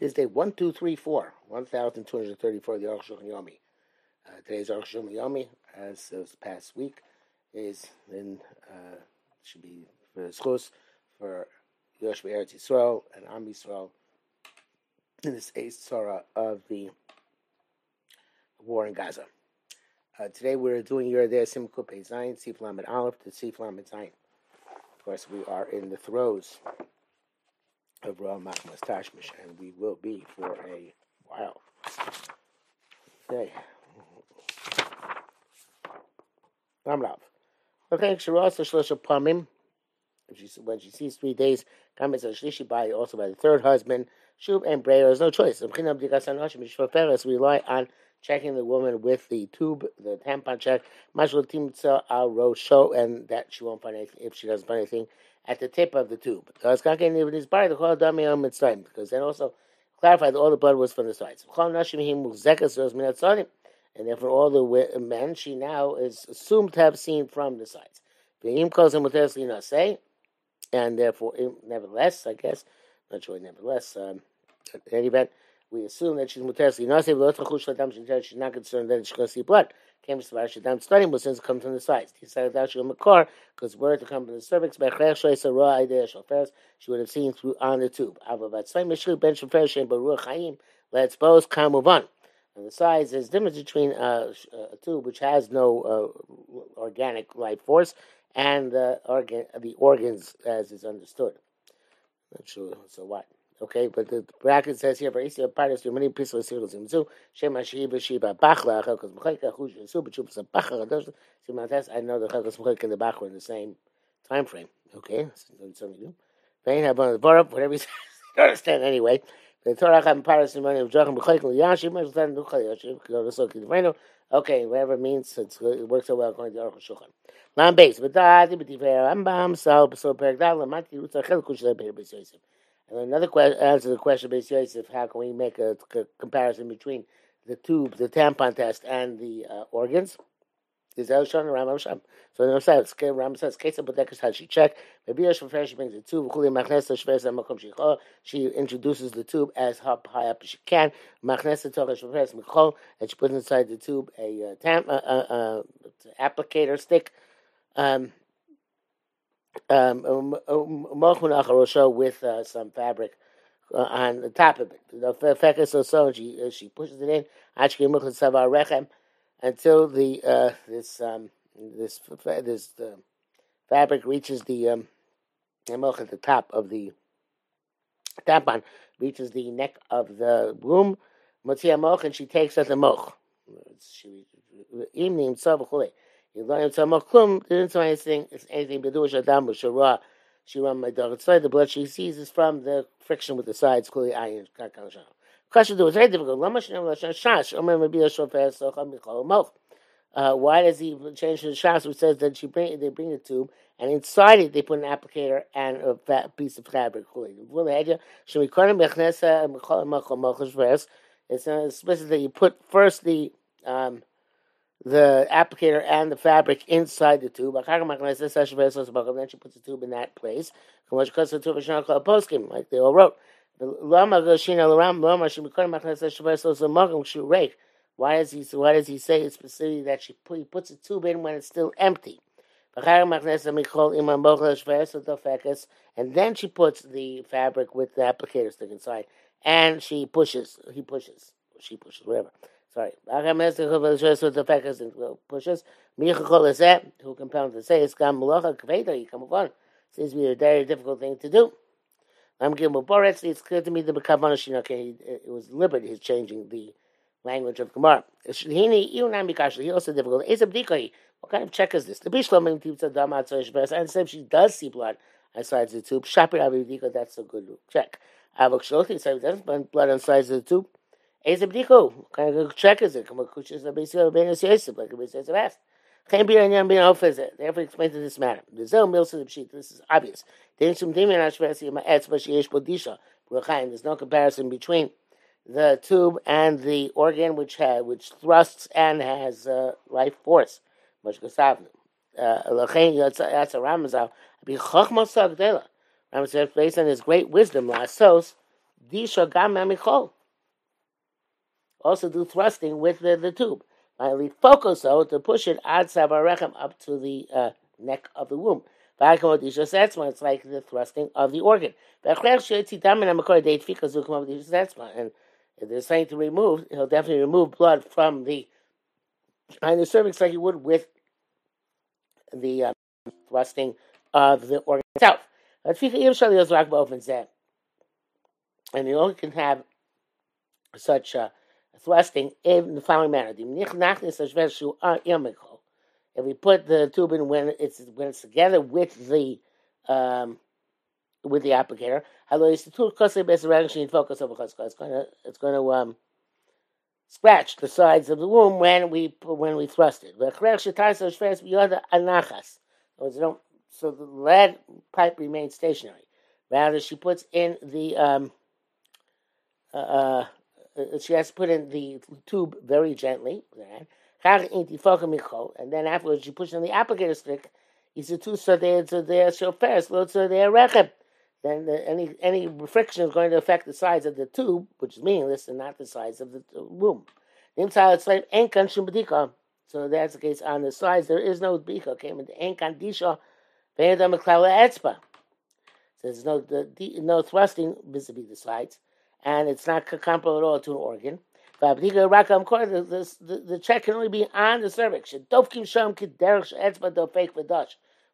This day 1234, 1234 of the Aruch Shulchan Yomi. Uh, today's Aruch Shulchan Yomi, as this past week, is in, uh, should be for schus for Yosh Eretz Yisrael and Am Yisrael in this eighth Torah of the war in Gaza. Uh, today we're doing Yoreh Deah Simcha Pei Zayin, Sif Lamed Aleph to Sif Lamed Zayin. Of course, we are in the throes of Rav Machmas Tashmish, and we will be for a while. Okay. Ramrav. Okay, Shirasa Shlosha Pamim. When she sees three days, comments on Shlishi by also by the third husband, Shub and Breyer, there's no choice. We rely on checking the woman with the tube, the tampon check, Mashal Timtza al Rosho, and that she won't find anything if she doesn't find anything at the tip of the tube. Because then also clarified that all the blood was from the sides. And therefore, all the men she now is assumed to have seen from the sides. And therefore, nevertheless, I guess, not sure, nevertheless, um, in any event, we assume that she's muteres linase. She's not concerned that she's going to see blood. Came to Svarah Shadam studying, but since it comes from the sides, he said that she makar because were to come from the cervix. She would have seen through on the tube. Let's both come move on. On the sides, is difference between uh, a tube which has no uh, organic life force and the organ, the organs as is understood. Not sure. So what? Okay, but the bracket says here, for Isi Paris, many circles in Mizu, Shema Shiva Shiva Bachla, Chupas Bachla, I know the Chelkos Mechayka and the Bachla in the same time frame. Okay, so we do. Vein have on the Baruch, whatever you understand anyway. The Torah Cham Paris, money of Mechayka, Yashi, Mechayka, Mechayka, Mechayka, Okay, whatever it means, it works so well according to Aruch Shulchan. But so so. And another question answer the question based Yosef, how can we make a, a, comparison between the tube, the tampon test, and the uh, organs? Is that Shon Rambam Sham? So the says, Rambam says, Kesa Bodekas how she check. Maybe Yosef she brings the tube. Chuli Machnesa Shvesa Makom Shichol. She introduces the tube as high, up as she can. Machnesa Torah Shvesa Michol, and she puts inside the tube a uh, tam, uh, uh, uh applicator stick. Um, um, um, um with uh, some fabric uh, on the top of it. The fekas or so, she uh, she pushes it in until the uh, this um, this this uh, fabric reaches the um, at the top of the tampon reaches the neck of the womb. and she takes out the moch. She you learn to maklum, didn't say anything, it's anything with Shadam, Shara, Shira, my dog. It's like the blood she sees is from the friction with the sides, clearly iron, Question two is very difficult. Uh, why does he change the shas which says that she bring they bring a tube and inside it they put an applicator and a fat piece of fabric? It's not explicit that you put first the um, the applicator and the fabric inside the tube. Then she puts the tube in that place. Like they all wrote. Why does he why does he say it specifically that she put, he puts the tube in when it's still empty? And then she puts the fabric with the applicator stick inside. And she pushes, he pushes, she pushes, whatever. Sorry. the factors and pushes. Who compounds to say it's gam malacha kveda, you come upon. Seems to be a very difficult thing to do. I'm giving Boretz, it's clear to me that Kavana Shinake, it was deliberate, he's changing the language of Gemara. He also difficult. What kind of check is this? The Bishlam and said she does see blood outside the tube. Shapir Abidika, that's a good check. Avok Shlochi says there's blood inside the tube. Eze b'diko. What kind of check is it? Come on, kushis a b'yisrael b'nei yosef, like a b'yisrael of asked. Chaim bir anyan bin ofezet. Therefore, explain to this matter. The zel milsa the pshit. This is obvious. There's some dimin ashvesi yama etzba sheyesh bodisha. There's no comparison between the tube and the organ which has, which thrusts and has uh, life force. Much kasavnu. Lachain yatsa ramazal. Be chachma sagdela. Ramazal based on his great wisdom. Lasos disha gam michol. Also do thrusting with the, the tube. Focus though to push it ad sabarechem up to the uh, neck of the womb. It's like the thrusting of the organ. And if there's something to remove, he'll definitely remove blood from the behind the cervix like he would with the um, thrusting of the organ itself. And you only can have such uh, thrusting in the following manner. If we put the tube in when it's when it's together with the um, with the applicator, it's to it's to um, scratch the sides of the womb when we when we thrust it. So the lead pipe remains stationary. Rather, she puts in the um, uh, uh Uh, she has to put in the tube very gently. And then afterwards, she pushes on the applicator stick. He said, "Two so they so they are shofar, so they are. Then the, any any friction is going to affect the size of the tube, which is meaningless, and not the size of the womb. So that's the case on the sides. There is no bika. Came into enkan disha, ve'edam etzba. There's no the, no thrusting vis-a-vis the sides, and it's not comparable at all to an organ. The, the, the, the check can only be on the cervix.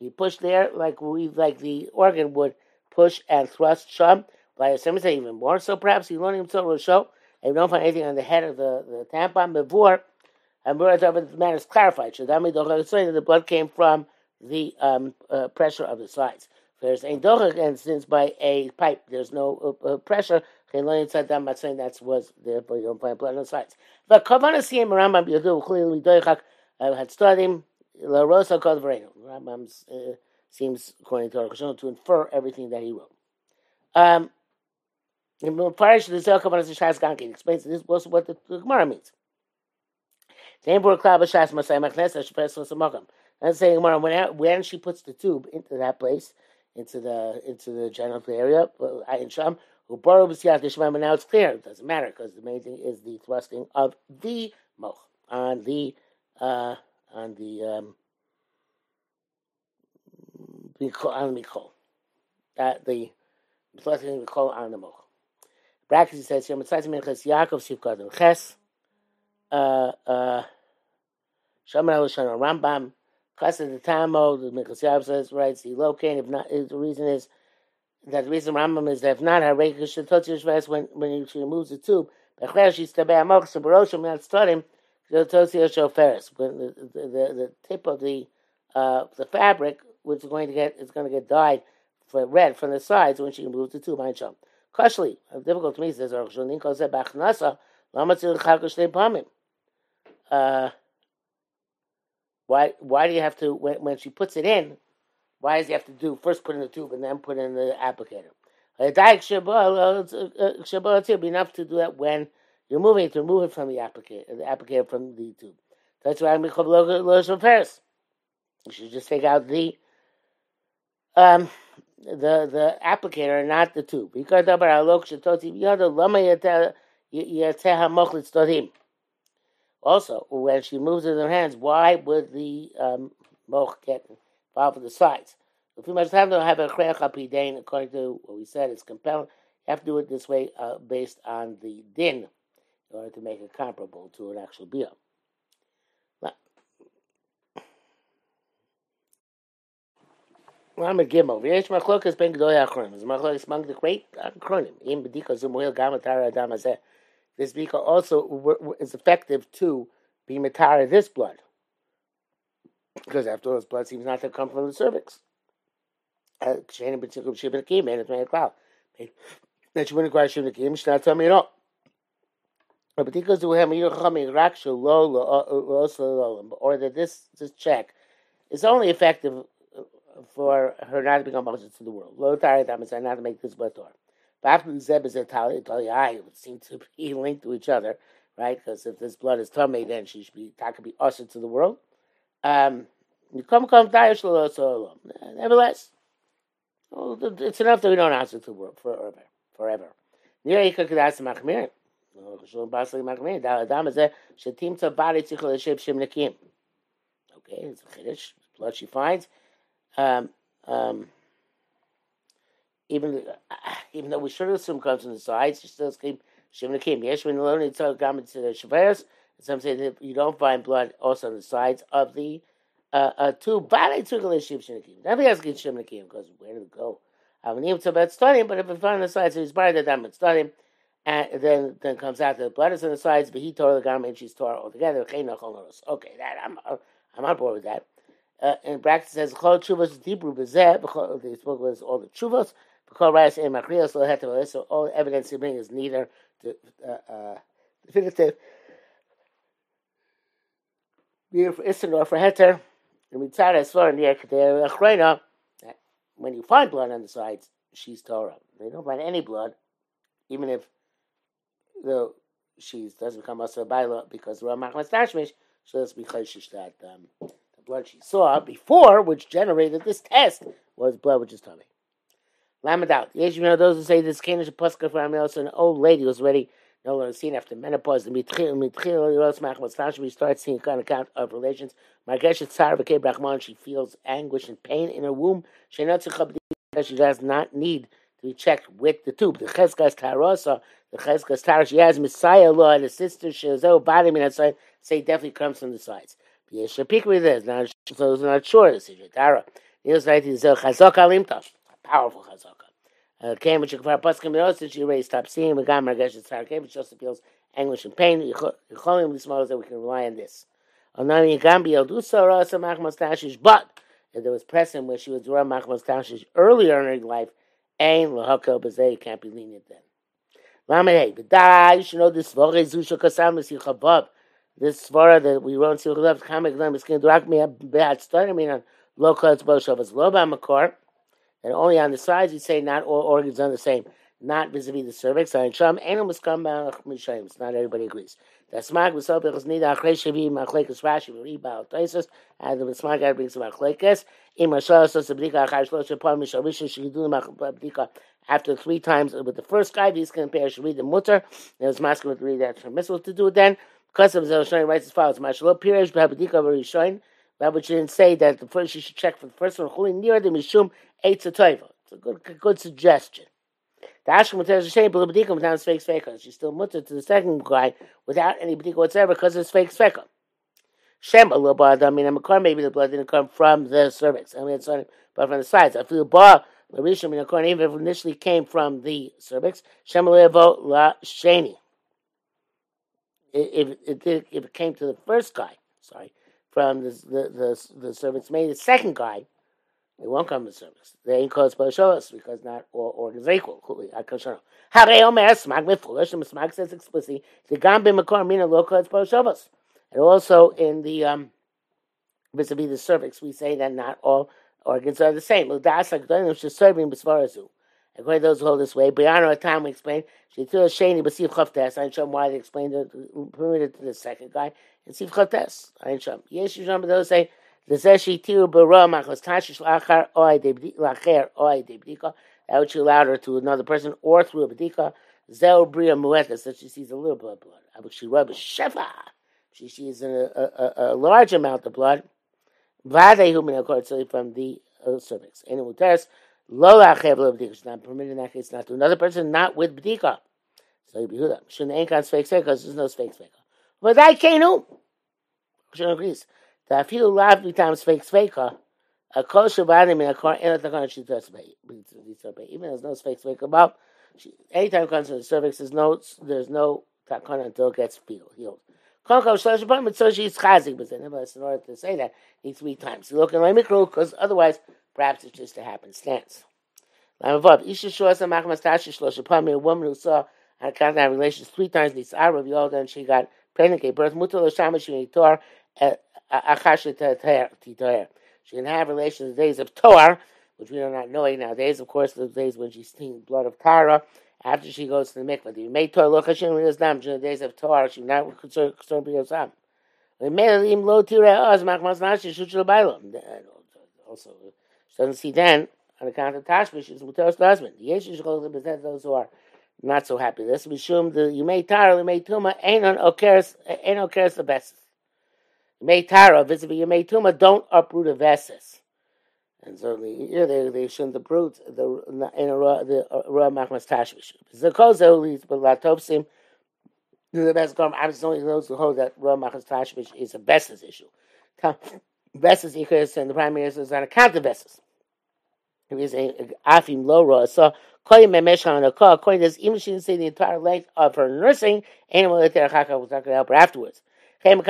We push there like we like the organ would push and thrust sham. By say even more so perhaps he learning himself will show. And we don't find anything on the head of the, the tampon before. And the matter is clarified. The blood came from the um, uh, pressure of the sides. There's a and since by a pipe there's no uh, uh, pressure, I'm by saying that was the but you don't find blood on the sides. But Kavana Siyam Rambam Yadu clearly Doichak uh, had studied La Rosa Vereno. Rambam uh, seems, according to Aruch to infer everything that he wrote. Um, in the parish of the Zel Kavanas Shas Gankin explains this was what the, the Gemara means. For Klab Shas Masay Machnes Shafes Samakam. And saying Gemara when when she puts the tube into that place, into the into the genital area, Ayin Sham, but now it's clear. It doesn't matter because the main thing is the thrusting of the moch on the uh, on the um, on the mikol. That the thrusting of the mikol on the moch. Brackets says here, Mitzvah Minchas Yaakov Sivkadim Ches. Uh, uh, Shaman Al Rambam. Kasa the Tamo, the Minchas Yaakov says, right, see, located. If not, the reason is that the reason Rambam is that if not, Hareka Shetotzi Shvas, when when she removes the tube, Bechler she's Tabei Amok, Sabaroshim, not studying, Shetotzi Shoferis, when the, the, the, tip of the uh, the fabric, which is going to get is going to get dyed for red from the sides when she removes the tube, difficult to me, says. Uh, why, why do you have to, when, when she puts it in, why does he have to do first put in the tube and then put in the applicator? It would be enough to do that when you're moving it to remove it from the applicator, the applicator from the tube. That's why I'm going to Paris. You should just take out the um, the the applicator, not the tube. Also, when she moves in her hands, why would the um, moch get involved with the sides. If you must have to have a chreach according to what we said, it's compelling. You have to do it this way uh, based on the din in order to make it comparable to an actual beer. I'm a gimel. V'yesh machlokas ben g'doy achronim. It's machlokas among the great achronim. Im b'dika zumuil gam adam hazeh. This bika also is effective to be matara this blood. Because after all, his blood seems not to come from the cervix. Uh, that she wouldn't require Shibnakim, she's not telling me at all. Or that this this check is only effective uh, for her not to become Moses to the world. Lo Low tired not to make this blood tor. But after the Zeb is a Tali, it would seem to be linked to each other, right? Because if this blood is tummy, then she should be that could be ushered to the world. Um, Nevertheless, it's enough that we don't answer to work forever. Forever. נראה איך כדאס מחמיר. חשוב באסל מחמיר, האדם הזה שתמצא ברי צריך לשב שם נקיים. Okay, it's a chiddush, blood she finds. Um, um, even even though we should assume comes from the sides, she still keep Shimon Akim. Yes, when alone it's all garment to the Shavuos. Some say that you don't find blood also on the sides of the uh, uh, two. But I took a Shimon Akim. Nothing else Akim because where did it go? I mean, even about studying, but if it's found on the sides, so he's buried the diamond studying, and then then comes out the blood is on the sides, but he tore the garment and she's tore altogether. Okay, that I'm I'm on board with that. Uh, in brackets says chol chuvas dibru bezeh. The spoke was all the chuvas. Because Ras and Machrios lo So all evidence you bring is neither uh, uh, definitive. Neither for Isser nor for Heter. The mitzvah is for the Achrayna. When you find blood on the sides, she's Torah. They don't find any blood, even if the she doesn't become also a because we're machmas Ramach Mastashmish, so that's because that um, the blood she saw before, which generated this test, was blood which is tummy. Lamed out. Yes, you know those who say this Kanish Puska for also an old lady was already no longer seen after menopause. We start seeing kind of count of relations. She feels anguish and pain in her womb. She not does not need to be checked with the tube. The cheskas tarosa, the cheskas tar. She has Messiah law the sister she has oh in that side. Say definitely comes from the sides. Yes, with this. Now, so it's not sure. This is Tara. Is powerful chazaka. Came with Shekfar Paskim Yosis, she raised top seeing, Megam Margesh Tzar came, which also feels anguish and pain. Yicholim Lismos that we can rely on this. Onami Gambi Eldusa Rasa Machmas Tashish, but if there was pressing where she was Dura Machmas Tashish earlier in her life, Ain Lahakel Bazay can't be lenient then. Lamed Hey, you should know this Vore Zusha Kasam Chabab. This svara that we wrote in Silchalav, Kamek Lam, is going to direct me bad study. I mean, on local Tzboshavas Loba Makor and only on the sides you say not all organs are the same, not vis-a-vis the cervix. And not everybody agrees. The smag was so because neither achrei shavi machlekes Rashi v'riba altaisus and the smag guy brings machlekes. Im hashal so sebdika achar shlosha pam mishavisha shigidu machlekes after three times with the first guy. These compare should read the mutter. It was masculine to read that permissible to do it then. Because of Zel writes as follows: Mashalo pirish b'habdika v'rishoin. Which didn't say that the first you should check for the first one. Chuli near the mishum eitz. It's a good, good suggestion. The Ashkem tells the same, but the B'dika without fake sveka. She's still mutter to the second guy without any B'dika whatsoever because it's fake sveka. Shem a little bit. I mean, I'm a car. Maybe the blood didn't come from the cervix. I mean, it's not, but from the sides. I feel bar. Larisha min akor, even if it initially came from the cervix. Shem levo la sheni. If it, if it came to the first guy, sorry, from the the the, the servants made. The second guy, they won't come to service. They ain't called us because not all organs are equal. Hare Omer Smag Mefulish, and Smag says explicitly, the Gam B'Makor Mina Lo Kol Shavas. And also in the um, vis-a-vis the cervix, we say that not all organs are the same. L'das HaGdolim Shesarbim B'Svarazu. According to those who hold this way, Brianna at time we explained, she threw a sheni but Siv Chavtes. I show why they explained it, permitted to the second guy, and Siv Chavtes. I show. Yes, you remember those say, the Zeshi Tiru Bara Machos Tashish Lachar Oi Lacher Oi Debdika. That which you allowed her to another person or through a Bedika. Zel Bria Muetas, that she sees a little bit of blood. But she rubs Shefa. She sees a, a, a, a large amount of blood. Vade Humin from the uh, cervix. And it test. Lo lachev lo b'dika. It's not permitted in that case not to another person, not with b'dika. So you behuda. Shouldn't ain't got fake because there's no fake fake. But I can't know. Shouldn't agrees. That if you laugh times fake fake, a kol shabbanim in a car in the car she does Even there's no fake fake about. Anytime it comes to the cervix, there's no there's no takana until it gets healed. Konko shlosh but so she's chazik, but then in order to say that, needs three times. You look in my mikro because otherwise Perhaps it's just a happenstance. A woman who saw on account of relations three times this Arab Yoda and she got pregnant, gave birth. She can have relations the days of Torah, which we are not knowing nowadays. Of course, the days when she's seeing blood of Tara after she goes to the mikvah. The made Torah look Hashem in during the days of Torah. She not concerned with Yosam. Also, doesn't see then on account of Tashmish is Muteros husband. The Yeshish Cholim present those who are not so happy. This Mishum the you made Tara, you made Tuma, ain't Okeres, the best. You made Tara, visible, you made Tuma, don't uproot a Veses. And certainly here they, they shouldn't uproot the in a the uh, Ra Machmas Tashmish. The Kozo leads but Latovsim the best garment. Obviously, only those who hold that Ra Machmas Tashmish is a Veses issue. Veses because and the minister is on account of Veses. A Afim Lora, so Koyim Memesh on a call, Koyim even she didn't say the entire length of her nursing, animal that there Chaka was not going to help her afterwards. Other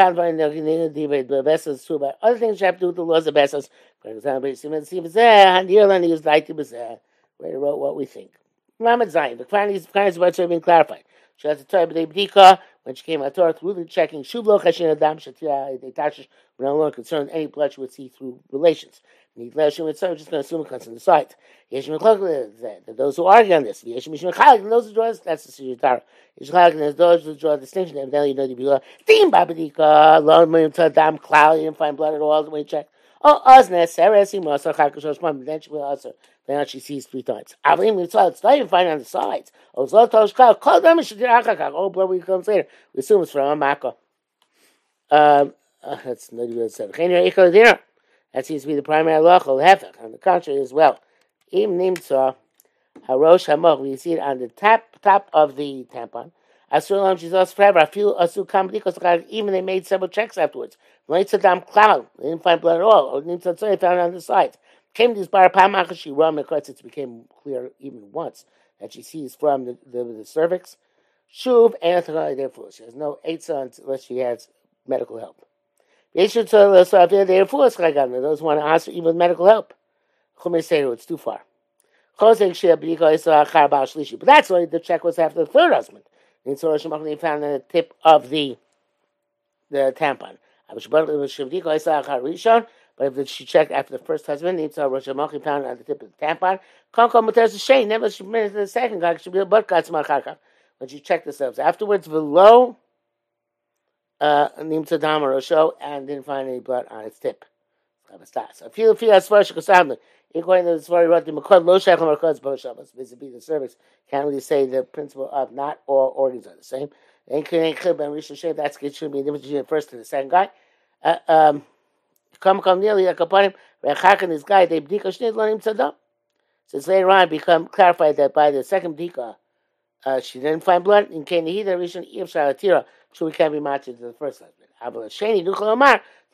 things you have to do with the laws of vessels. For example, Simon Ireland to be there. Where wrote what we think. Lamed Zayin, the Kvanis Kvanis words have been clarified. She has to tell the Bdika when she came out Torah through the checking Shublo Chashin Adam Shatira they Tashish were no longer concerned any blood she would see through relations. Need Lashim with some just going to assume it comes from the Chlok those who argue on this. Those who draw this, that's the Siri Tara. Those who draw a distinction. Evidently you know the Bula. Dim Babadika, Lon Mim Tadam Cloud, you didn't find blood at all the way you checked. Oh, Osnes, Sarah Simasa Chakash Shmam, then she will answer. Then she sees three times. Avim Mitzvah, it's not even fine on the sides. Oh, Zotosh Kal, call them Shadrakakak. Oh, blood we comes later. We assume it's from Amaka. Um, uh, that's not even said. That seems to be the primary lochel hefech. On the contrary, as well, im nimtza harosh hamoch. We see it on the top top of the tampon. Asulam she's lost forever. I feel asu kam because even they made several checks afterwards. Leitzadam cloud. They didn't find blood at all. Or nimtza they found on the sides. Came to this she because it became clear even once that she sees from the, the, the cervix. Shuv and therefore she has no eight sons unless she has medical help. Those want to ask even with medical help. It's too far. But that's why the check was after the third husband. They found the tip of the the tampon. But if she checked after the first husband, saw Rosh Hashanah found on the tip of the tampon. Come with shame. Never she minutes the second guy should be a butt when she checked themselves. Afterwards, below uh, Nimtza Dama Rosho and didn't find any blood on its tip. So feel feel as far as According to the the Makod Lo Shech Makod Bo. Vis-a-vis the service, can't really say the principle of not all organs are the same. And that's it should be the difference between the first and the second guy. Uh, um, come come nearly like upon him. Rechak and guy they bdika shnid learning tzadam. Since later on, become clarified that by the second bdika, uh, she didn't find blood in Kenihida Rishon Iv Shalatira so we can't be matching to the first husband. Abel Shani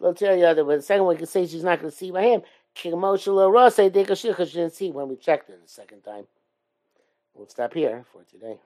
they'll tell you the second one can say she's not going to see by him. When we checked it the second time. We'll stop here for today.